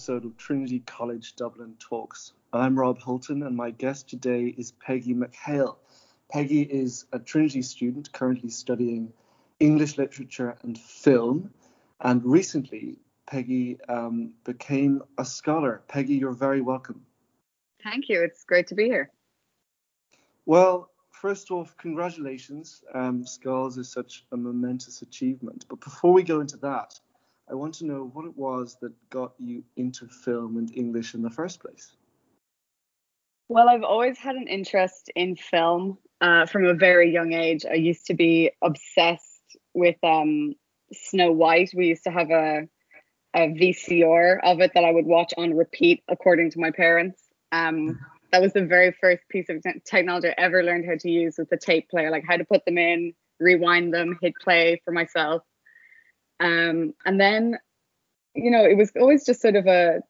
episode of Trinity College Dublin Talks. I'm Rob Hulton, and my guest today is Peggy McHale. Peggy is a Trinity student currently studying English literature and film, and recently Peggy um, became a scholar. Peggy, you're very welcome. Thank you. It's great to be here. Well, first off, congratulations. Um, Schols is such a momentous achievement. But before we go into that, I want to know what it was that got you into film and English in the first place. Well, I've always had an interest in film uh, from a very young age. I used to be obsessed with um, Snow White. We used to have a, a VCR of it that I would watch on repeat, according to my parents. Um, that was the very first piece of technology I ever learned how to use with the tape player, like how to put them in, rewind them, hit play for myself. Um, and then, you know, it was always just sort of a,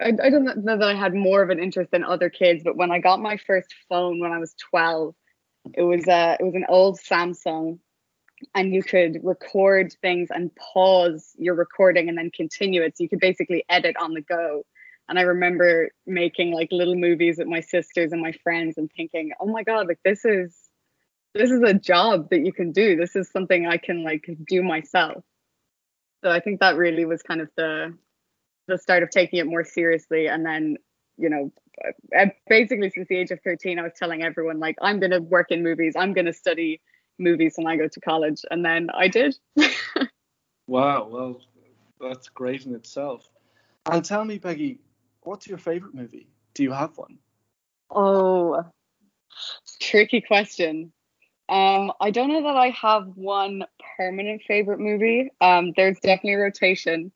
I, I don't know that I had more of an interest than other kids, but when I got my first phone when I was 12, it was a, it was an old Samsung and you could record things and pause your recording and then continue it. So you could basically edit on the go. And I remember making like little movies with my sisters and my friends and thinking, oh my God, like this is this is a job that you can do. This is something I can like do myself. So I think that really was kind of the the start of taking it more seriously. And then, you know, basically since the age of 13, I was telling everyone like I'm gonna work in movies. I'm gonna study movies when I go to college, and then I did. wow, well, that's great in itself. And tell me, Peggy, what's your favorite movie? Do you have one? Oh, tricky question. Um, I don't know that I have one permanent favorite movie. Um, there's definitely rotation.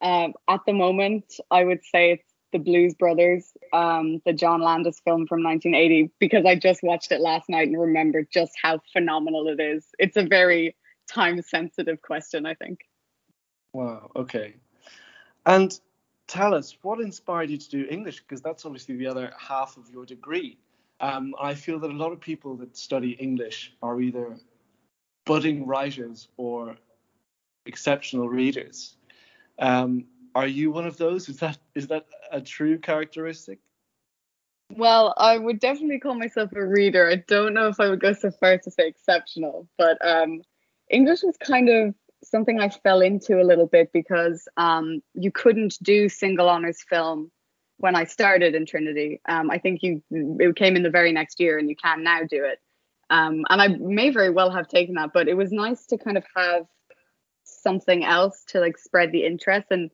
Um, at the moment, I would say it's The Blues Brothers, um, the John Landis film from 1980, because I just watched it last night and remembered just how phenomenal it is. It's a very time sensitive question, I think. Wow. Okay. And tell us what inspired you to do English, because that's obviously the other half of your degree. Um, I feel that a lot of people that study English are either budding writers or exceptional readers. Um, are you one of those? Is that is that a true characteristic? Well, I would definitely call myself a reader. I don't know if I would go so far to say exceptional, but um, English was kind of something I fell into a little bit because um, you couldn't do single honors film when I started in Trinity. Um, I think you it came in the very next year, and you can now do it. Um, and I may very well have taken that, but it was nice to kind of have something else to like spread the interest. And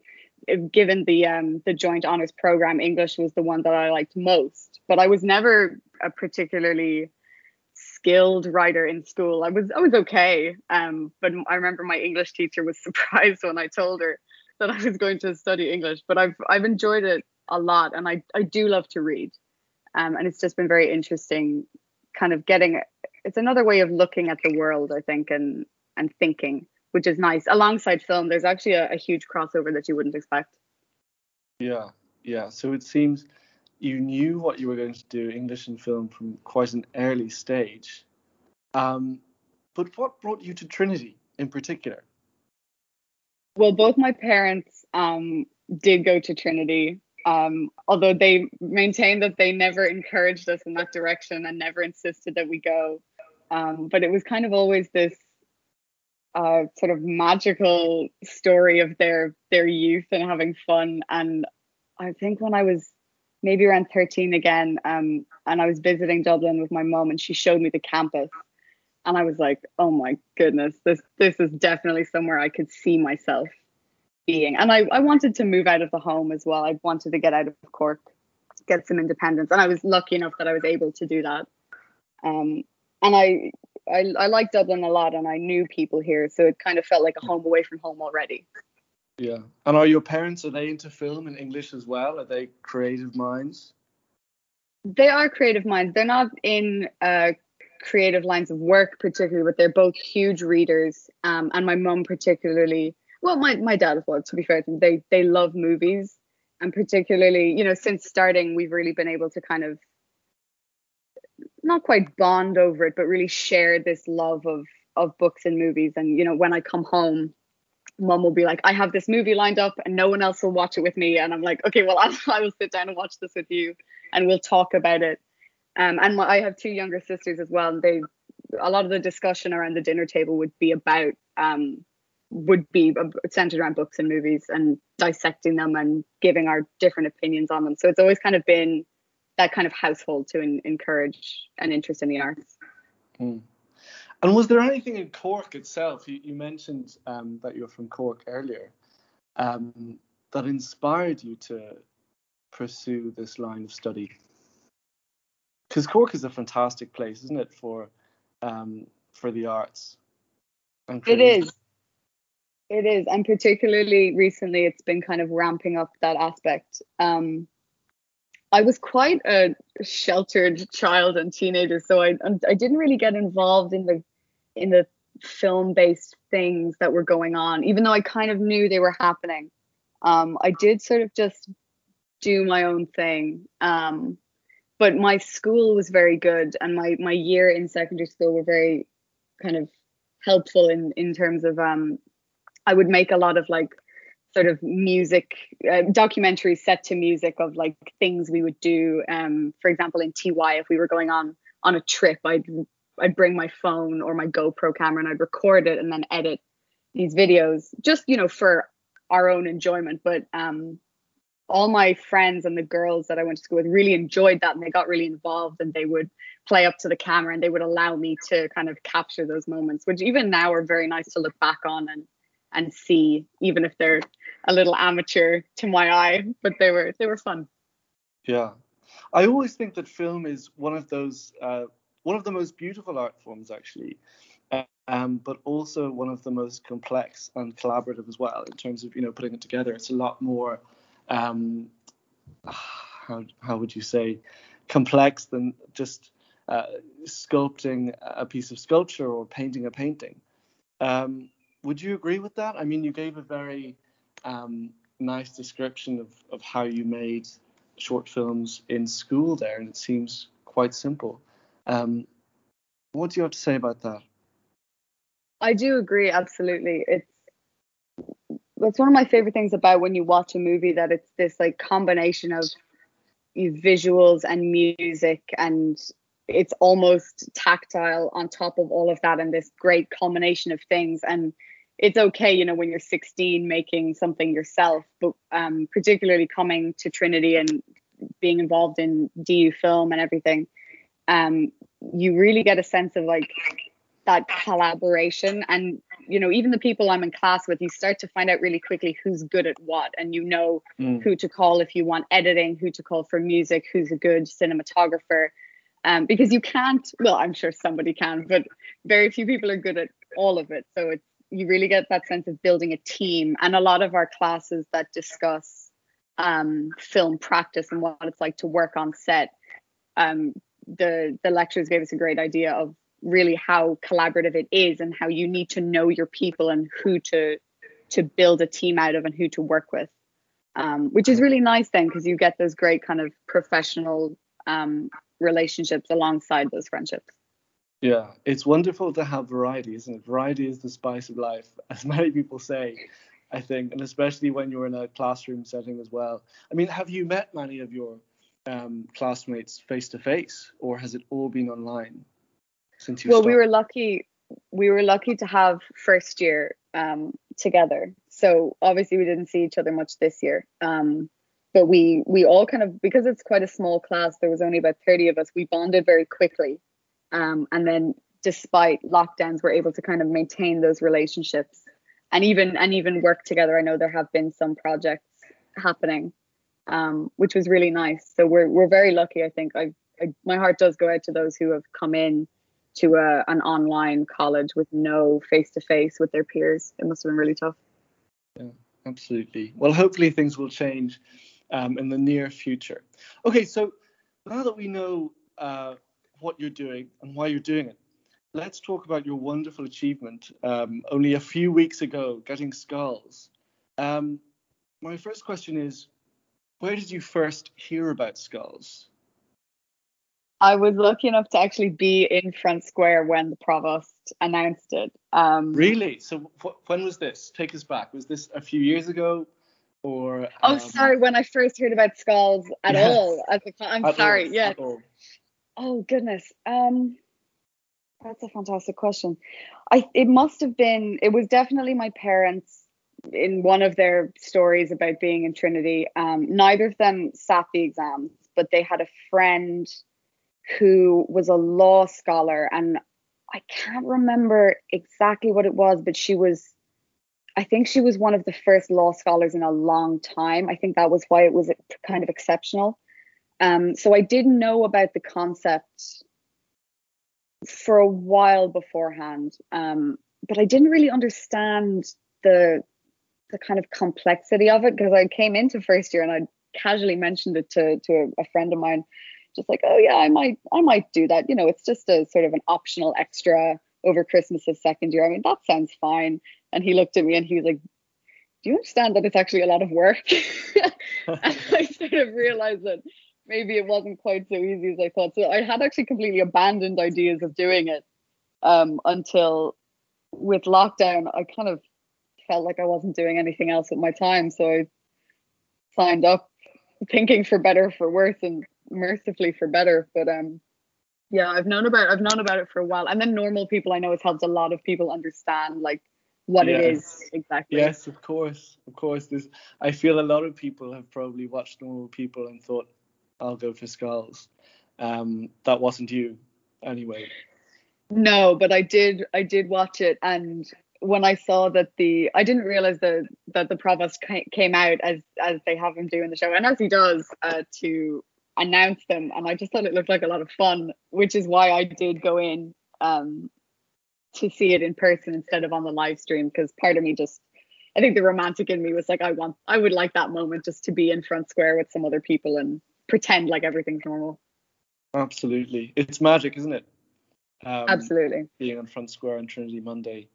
given the um, the joint honors program, English was the one that I liked most. But I was never a particularly skilled writer in school. I was I was okay, um, but I remember my English teacher was surprised when I told her that I was going to study English. But I've I've enjoyed it a lot and I, I do love to read. Um, and it's just been very interesting kind of getting it's another way of looking at the world, I think, and and thinking, which is nice. Alongside film, there's actually a, a huge crossover that you wouldn't expect. Yeah, yeah. So it seems you knew what you were going to do, English and film, from quite an early stage. Um, but what brought you to Trinity in particular? Well, both my parents um, did go to Trinity um, although they maintain that they never encouraged us in that direction and never insisted that we go. Um, but it was kind of always this uh, sort of magical story of their their youth and having fun. And I think when I was maybe around 13 again, um, and I was visiting Dublin with my mom, and she showed me the campus, and I was like, oh my goodness, this this is definitely somewhere I could see myself being. And I, I wanted to move out of the home as well. I wanted to get out of Cork, get some independence. And I was lucky enough that I was able to do that. Um, and I, I, I like Dublin a lot and I knew people here. So it kind of felt like a home away from home already. Yeah. And are your parents, are they into film and English as well? Are they creative minds? They are creative minds. They're not in uh, creative lines of work particularly, but they're both huge readers. Um, and my mum particularly well my, my dad as well to be fair to they they love movies and particularly you know since starting we've really been able to kind of not quite bond over it but really share this love of of books and movies and you know when i come home mom will be like, I have this movie lined up and no one else will watch it with me. And I'm like, okay, well, I'll, I will sit down and watch this with you and we'll talk about it. Um, and my, I have two younger sisters as well. And they, a lot of the discussion around the dinner table would be about, um, would be centered around books and movies and dissecting them and giving our different opinions on them. So it's always kind of been that kind of household to in, encourage an interest in the arts. Mm. And was there anything in Cork itself? You, you mentioned um, that you're from Cork earlier, um, that inspired you to pursue this line of study? Because Cork is a fantastic place, isn't it, for um, for the arts? It is. It is, and particularly recently, it's been kind of ramping up that aspect. Um, I was quite a sheltered child and teenager, so I I didn't really get involved in the in the film based things that were going on, even though I kind of knew they were happening. Um, I did sort of just do my own thing. Um, but my school was very good, and my my year in secondary school were very kind of helpful in in terms of um, I would make a lot of like sort of music uh, documentaries set to music of like things we would do. Um for example in ty if we were going on on a trip i'd i'd bring my phone or my gopro camera and i'd record it and then edit these videos just you know for our own enjoyment. But um all my friends and the girls that i went to school with really enjoyed that and they got really involved and they would play up to the camera and they would allow me to kind of capture those moments which even now are very nice to look back on and and see even if they're a little amateur to my eye, but they were they were fun. Yeah, I always think that film is one of those uh, one of the most beautiful art forms actually, um, but also one of the most complex and collaborative as well in terms of you know putting it together. It's a lot more um, how how would you say complex than just uh, sculpting a piece of sculpture or painting a painting. Um, would you agree with that? I mean, you gave a very um, nice description of, of how you made short films in school there, and it seems quite simple. Um, what do you have to say about that? I do agree, absolutely. It's that's one of my favorite things about when you watch a movie that it's this like combination of visuals and music and it's almost tactile on top of all of that and this great combination of things and it's okay, you know, when you're 16 making something yourself, but um, particularly coming to Trinity and being involved in DU film and everything, um, you really get a sense of like that collaboration. And, you know, even the people I'm in class with, you start to find out really quickly who's good at what. And you know mm. who to call if you want editing, who to call for music, who's a good cinematographer. Um, because you can't, well, I'm sure somebody can, but very few people are good at all of it. So it's you really get that sense of building a team. And a lot of our classes that discuss um, film practice and what it's like to work on set, um, the the lectures gave us a great idea of really how collaborative it is and how you need to know your people and who to to build a team out of and who to work with. Um, which is really nice then because you get those great kind of professional um, relationships alongside those friendships. Yeah, it's wonderful to have variety, isn't it? Variety is the spice of life, as many people say, I think, and especially when you're in a classroom setting as well. I mean, have you met many of your um, classmates face to face, or has it all been online since you? Well, started? we were lucky. We were lucky to have first year um, together. So obviously we didn't see each other much this year. Um, but we we all kind of because it's quite a small class. There was only about 30 of us. We bonded very quickly um, and then despite lockdowns, we're able to kind of maintain those relationships and even and even work together. I know there have been some projects happening, um, which was really nice. So we're we're very lucky. I think I, I my heart does go out to those who have come in to a, an online college with no face to face with their peers. It must have been really tough. Yeah, absolutely. Well, hopefully things will change um, in the near future. Okay, so now that we know uh, what you're doing and why you're doing it. Let's talk about your wonderful achievement um, only a few weeks ago, getting Schols. Um, my first question is, where did you first hear about Schols? I was lucky enough to actually be in Front Square when the provost announced it. Um, really? So wh- when was this? Take us back. Was this a few years ago, or? Oh, um, sorry. When I first heard about Schols at yes. all, a, I'm at sorry. All, yes. Oh goodness. Um, that's a fantastic question. I it must have been. It was definitely my parents in one of their stories about being in Trinity. Um, neither of them sat the exams, but they had a friend who was a law scholar and I can't remember exactly what it was, but she was I think she was one of the first law scholars in a long time. I think that was why it was kind of exceptional. Um, so I didn't know about the concept for a while beforehand, um, but I didn't really understand the the kind of complexity of it because I came into first year and I casually mentioned it to to a, a friend of mine, just like, oh yeah, I might I might do that. You know, it's just a sort of an optional extra over Christmas of second year. I mean, that sounds fine. And he looked at me and he was like, do you understand that it's actually a lot of work? and I sort of realized that maybe it wasn't quite so easy as I thought. So I had actually completely abandoned ideas of doing it um, until with lockdown, I kind of felt like I wasn't doing anything else with my time. So I signed up thinking for better, for worse, and mercifully for better. But um, yeah, I've known about I've known about it for a while, and then normal people I know it's helped a lot of people understand like what yes. it is exactly. Yes, of course, of course. There's I feel a lot of people have probably watched normal people and thought I'll go for Schols. Um, that wasn't you, anyway. No, but I did I did watch it and when I saw that the I didn't realize that that the provost came out as as they have him do in the show and as he does uh, to announce them and I just thought it looked like a lot of fun which is why I did go in um, to see it in person instead of on the live stream because part of me just I think the romantic in me was like I want I would like that moment just to be in front square with some other people and pretend like everything's normal. Absolutely. It's magic, isn't it? Um, Absolutely. Being on front square on Trinity Monday.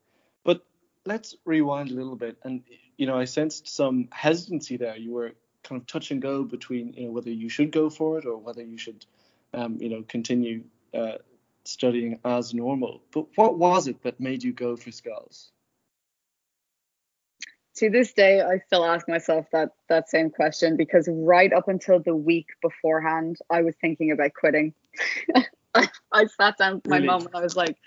But let's rewind a little bit and you know, I sensed some hesitancy there. You were kind of touch and go between you know whether you should go for it or whether you should um, you know continue uh, studying as normal. But what was it that made you go for Schols? To this day, I still ask myself that that same question because right up until the week beforehand, I was thinking about quitting. I, I, sat down with my really? mom and I was like,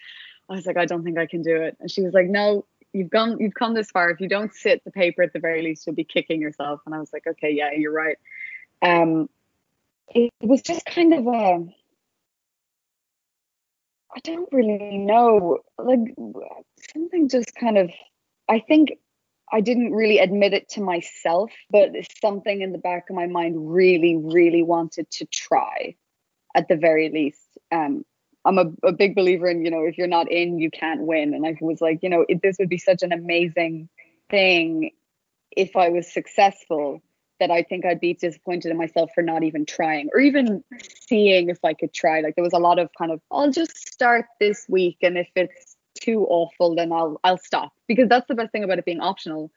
I was like, I don't think I can do it. And she was like, No, you've gone you've come this far if you don't sit the paper at the very least you'll be kicking yourself and i was like okay yeah you're right um it was just kind of a i don't really know like something just kind of i think i didn't really admit it to myself but something in the back of my mind really really wanted to try at the very least um I'm a, a big believer in, you know, if you're not in, you can't win. And I was like, you know, it, this would be such an amazing thing if I was successful that I think I'd be disappointed in myself for not even trying or even seeing if I could try. Like there was a lot of kind of, I'll just start this week and if it's too awful, then I'll I'll stop. Because that's the best thing about it being optional.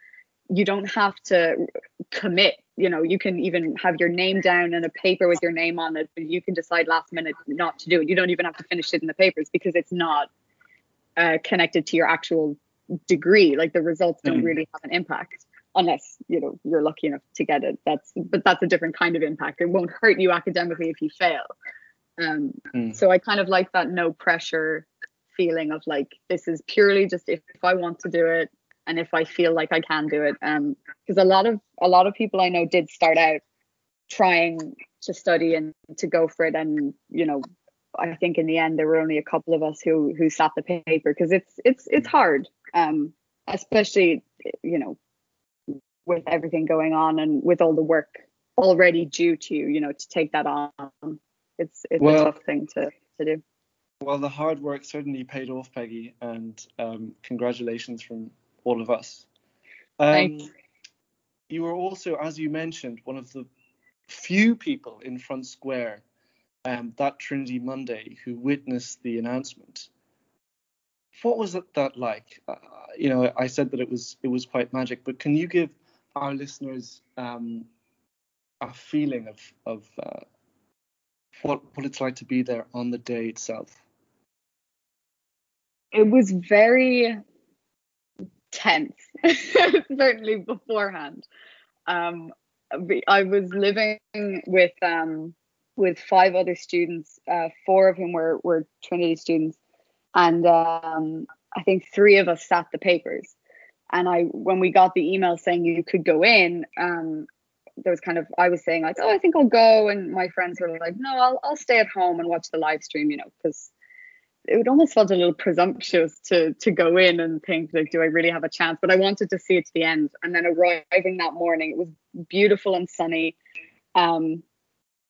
You don't have to commit you know you can even have your name down in a paper with your name on it but you can decide last minute not to do it you don't even have to finish it in the papers because it's not uh, connected to your actual degree like the results don't mm. really have an impact unless you know you're lucky enough to get it that's but that's a different kind of impact it won't hurt you academically if you fail um mm. so i kind of like that no pressure feeling of like this is purely just if, if i want to do it and if I feel like I can do it. Um, because a lot of a lot of people I know did start out trying to study and to go for it, and you know, I think in the end there were only a couple of us who who sat the paper because it's it's it's hard. Um, especially you know with everything going on and with all the work already due to you, you know, to take that on. It's it's well, a tough thing to to do. Well, the hard work certainly paid off, Peggy, and um, congratulations from all of us. Um, you were also, as you mentioned, one of the few people in Front Square um, that Trinity Monday who witnessed the announcement. What was it that like? Uh, you know, I said that it was it was quite magic, but can you give our listeners um, a feeling of of uh, what what it's like to be there on the day itself? It was very tense, certainly beforehand. Um, I was living with um, with five other students, uh, four of whom were were Trinity students, and um, I think three of us sat the papers. And I, when we got the email saying you could go in, um, there was kind of I was saying like, oh, I think I'll go, and my friends were like, no, I'll I'll stay at home and watch the live stream, you know, because it almost felt a little presumptuous to to go in and think like, do I really have a chance? But I wanted to see it to the end. And then arriving that morning, it was beautiful and sunny, um,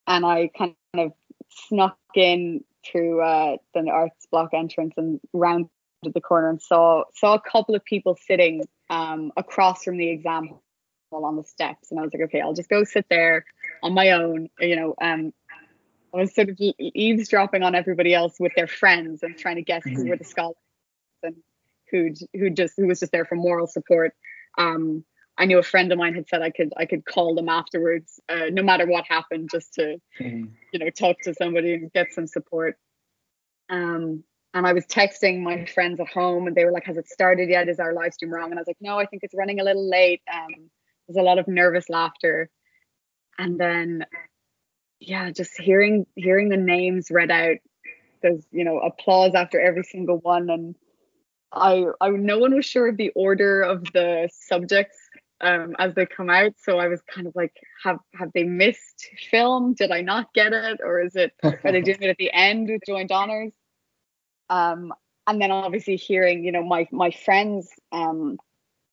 and I kind of snuck in through uh, the arts block entrance and rounded the corner and saw saw a couple of people sitting um, across from the exam hall on the steps and I was like okay I'll just go sit there on my own you know um I was sort of eavesdropping on everybody else with their friends and trying to guess who were the scholars and who who just who was just there for moral support um I knew a friend of mine had said I could I could call them afterwards uh, no matter what happened just to mm-hmm. you know talk to somebody and get some support. Um and I was texting my friends at home and they were like has it started yet? Is our live stream wrong? And I was like no I think it's running a little late. Um there's a lot of nervous laughter. And then yeah just hearing hearing the names read out there's you know applause after every single one. And i i no one was sure of the order of the subjects um, as they come out. So i was kind of like have have they missed film? Did i not get it? Or is it are they doing it at the end with joint honors um and then obviously hearing you know my my friends um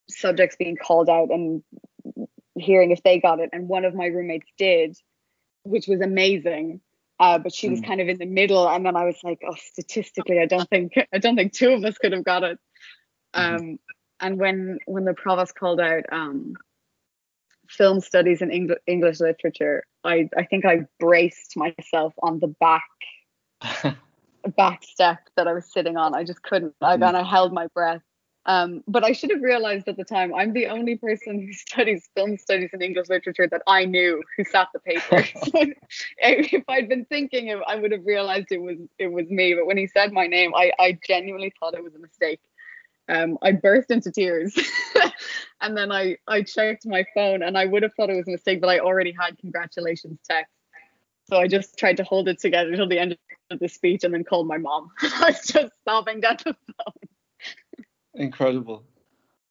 subjects being called out and hearing if they got it, and one of my roommates did, which was amazing. Uh, but she was mm. kind of in the middle, and then I was like, oh, statistically, I don't think I don't think two of us could have got it. Mm-hmm. Um, and when when the provost called out um, film studies and Eng- English literature, I I think I braced myself on the back back step that I was sitting on. I just couldn't. I kind of held my breath um, but I should have realized at the time I'm the only person who studies film studies and English literature that I knew who sat the paper. so if I'd been thinking, I would have realized it was it was me. But when he said my name, I, I genuinely thought it was a mistake. Um, I burst into tears, and then I I checked my phone, and I would have thought it was a mistake, but I already had congratulations text. So I just tried to hold it together until the end of the speech, and then called my mom. I was just sobbing down the phone. Incredible.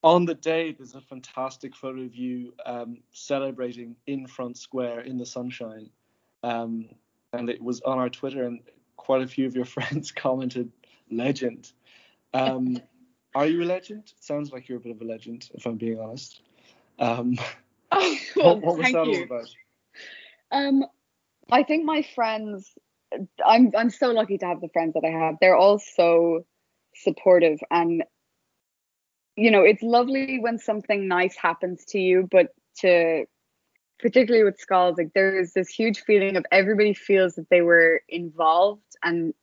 On the day, there's a fantastic photo of you um, celebrating in Front Square in the sunshine. Um, and it was on our Twitter, and quite a few of your friends commented, legend. Um, are you a legend? It sounds like you're a bit of a legend, if I'm being honest. Um, oh, what, what, was that you. all about? Um, I think my friends, I'm I'm so lucky to have the friends that I have. They're all so supportive and you know, it's lovely when something nice happens to you, but to particularly with Schols, like there's this huge feeling of everybody feels that they were involved and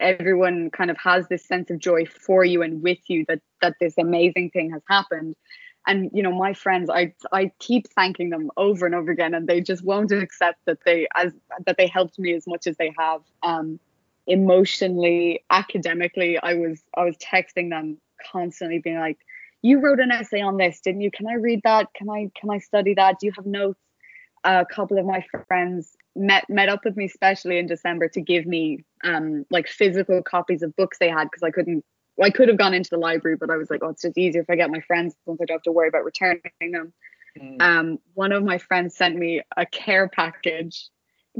everyone kind of has this sense of joy for you and with you that that this amazing thing has happened. And you know my friends i i keep thanking them over and over again and they just won't accept that they as that they helped me as much as they have. Um emotionally academically i was i was texting them constantly being like, you wrote an essay on this, didn't you? Can I read that? Can I can I study that? Do you have notes? a couple of my friends met met up with me especially in December to give me um like physical copies of books they had because I couldn't well, I could have gone into the library, but I was like, oh, it's just easier if I get my friends since I don't have to worry about returning them. Mm. Um, one of my friends sent me a care package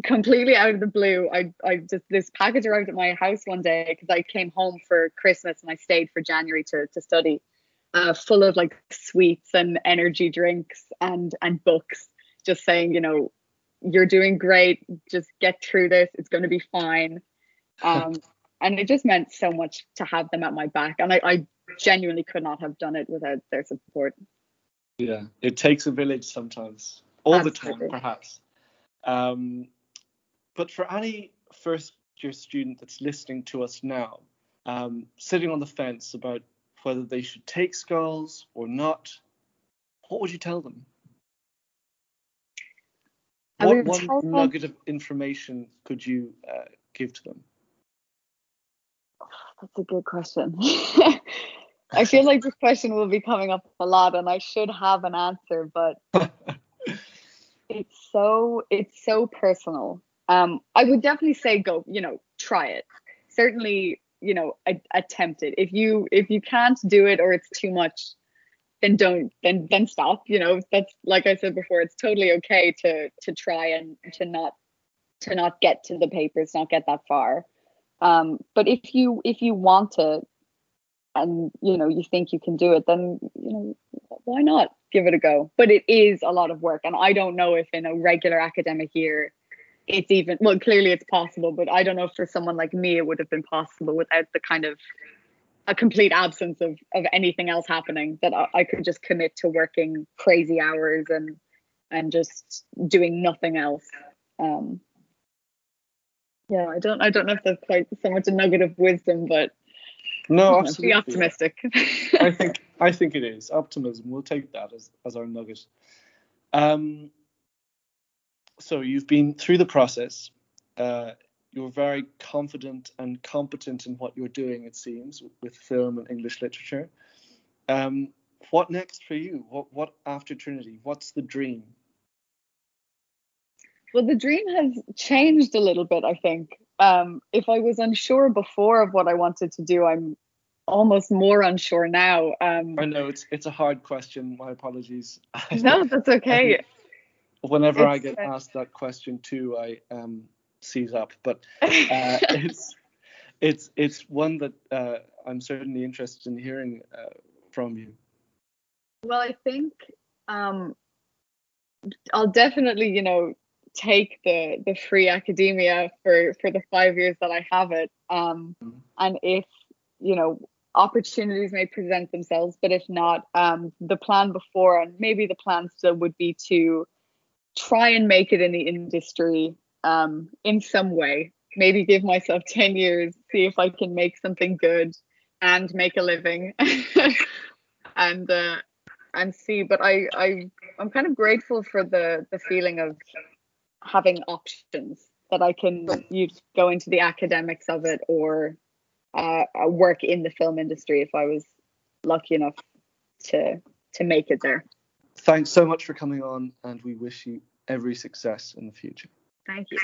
completely out of the blue, I, I just this package arrived at my house one day because I came home for Christmas and I stayed for January to to study, uh, full of like sweets and energy drinks and and books, just saying, you know, you're doing great. Just get through this. It's going to be fine. Um, and it just meant so much to have them at my back, and I, I genuinely could not have done it without their support. Yeah, it takes a village sometimes, all Absolutely. the time, perhaps. Um, but for any first year student that's listening to us now, um, sitting on the fence about whether they should take Schols or not, what would you tell them? what one nugget of information could you uh, give to them? That's a good question. I feel like this question will be coming up a lot, and I should have an answer, but it's so it's so personal. Um, I would definitely say go, you know, try it. Certainly, you know, attempt it. If you if you can't do it or it's too much, then don't then then stop. You know, that's like I said before, it's totally okay to to try and to not to not get to the papers, not get that far. Um, but if you if you want to and you know you think you can do it then you know why not give it a go but it is a lot of work and i don't know if in a regular academic year it's even well clearly it's possible but i don't know if for someone like me it would have been possible without the kind of a complete absence of of anything else happening that I, I could just commit to working crazy hours and and just doing nothing else. Um yeah i don't i don't know if that's quite so much a nugget of wisdom but no absolutely. be optimistic. I think i think it is. Optimism we'll take that as as our nugget. Um so you've been through the process. Uh, you're very confident and competent in what you're doing, it seems, with film and English literature. Um, what next for you? What what after Trinity? What's the dream? Well, the dream has changed a little bit, I think. Um, if I was unsure before of what I wanted to do, I'm almost more unsure now. Um, I know it's it's a hard question. My apologies. no, that's okay whenever I get asked that question too, I um, seize up. But uh, it's it's it's one that uh, I'm certainly interested in hearing uh, from you. Well, I think um, I'll definitely, you know, take the the free academia for for the five years that I have it. Um, mm-hmm. And if you know opportunities may present themselves, but if not, um, the plan before and maybe the plan still would be to try and make it in the industry um, in some way. Maybe give myself 10 years, see if I can make something good and make a living and uh, and see. But I, I I'm kind of grateful for the the feeling of having options that I can you go into the academics of it or uh, work in the film industry if I was lucky enough to to make it there. Thanks so much for coming on, and we wish you every success in the future. Thank you.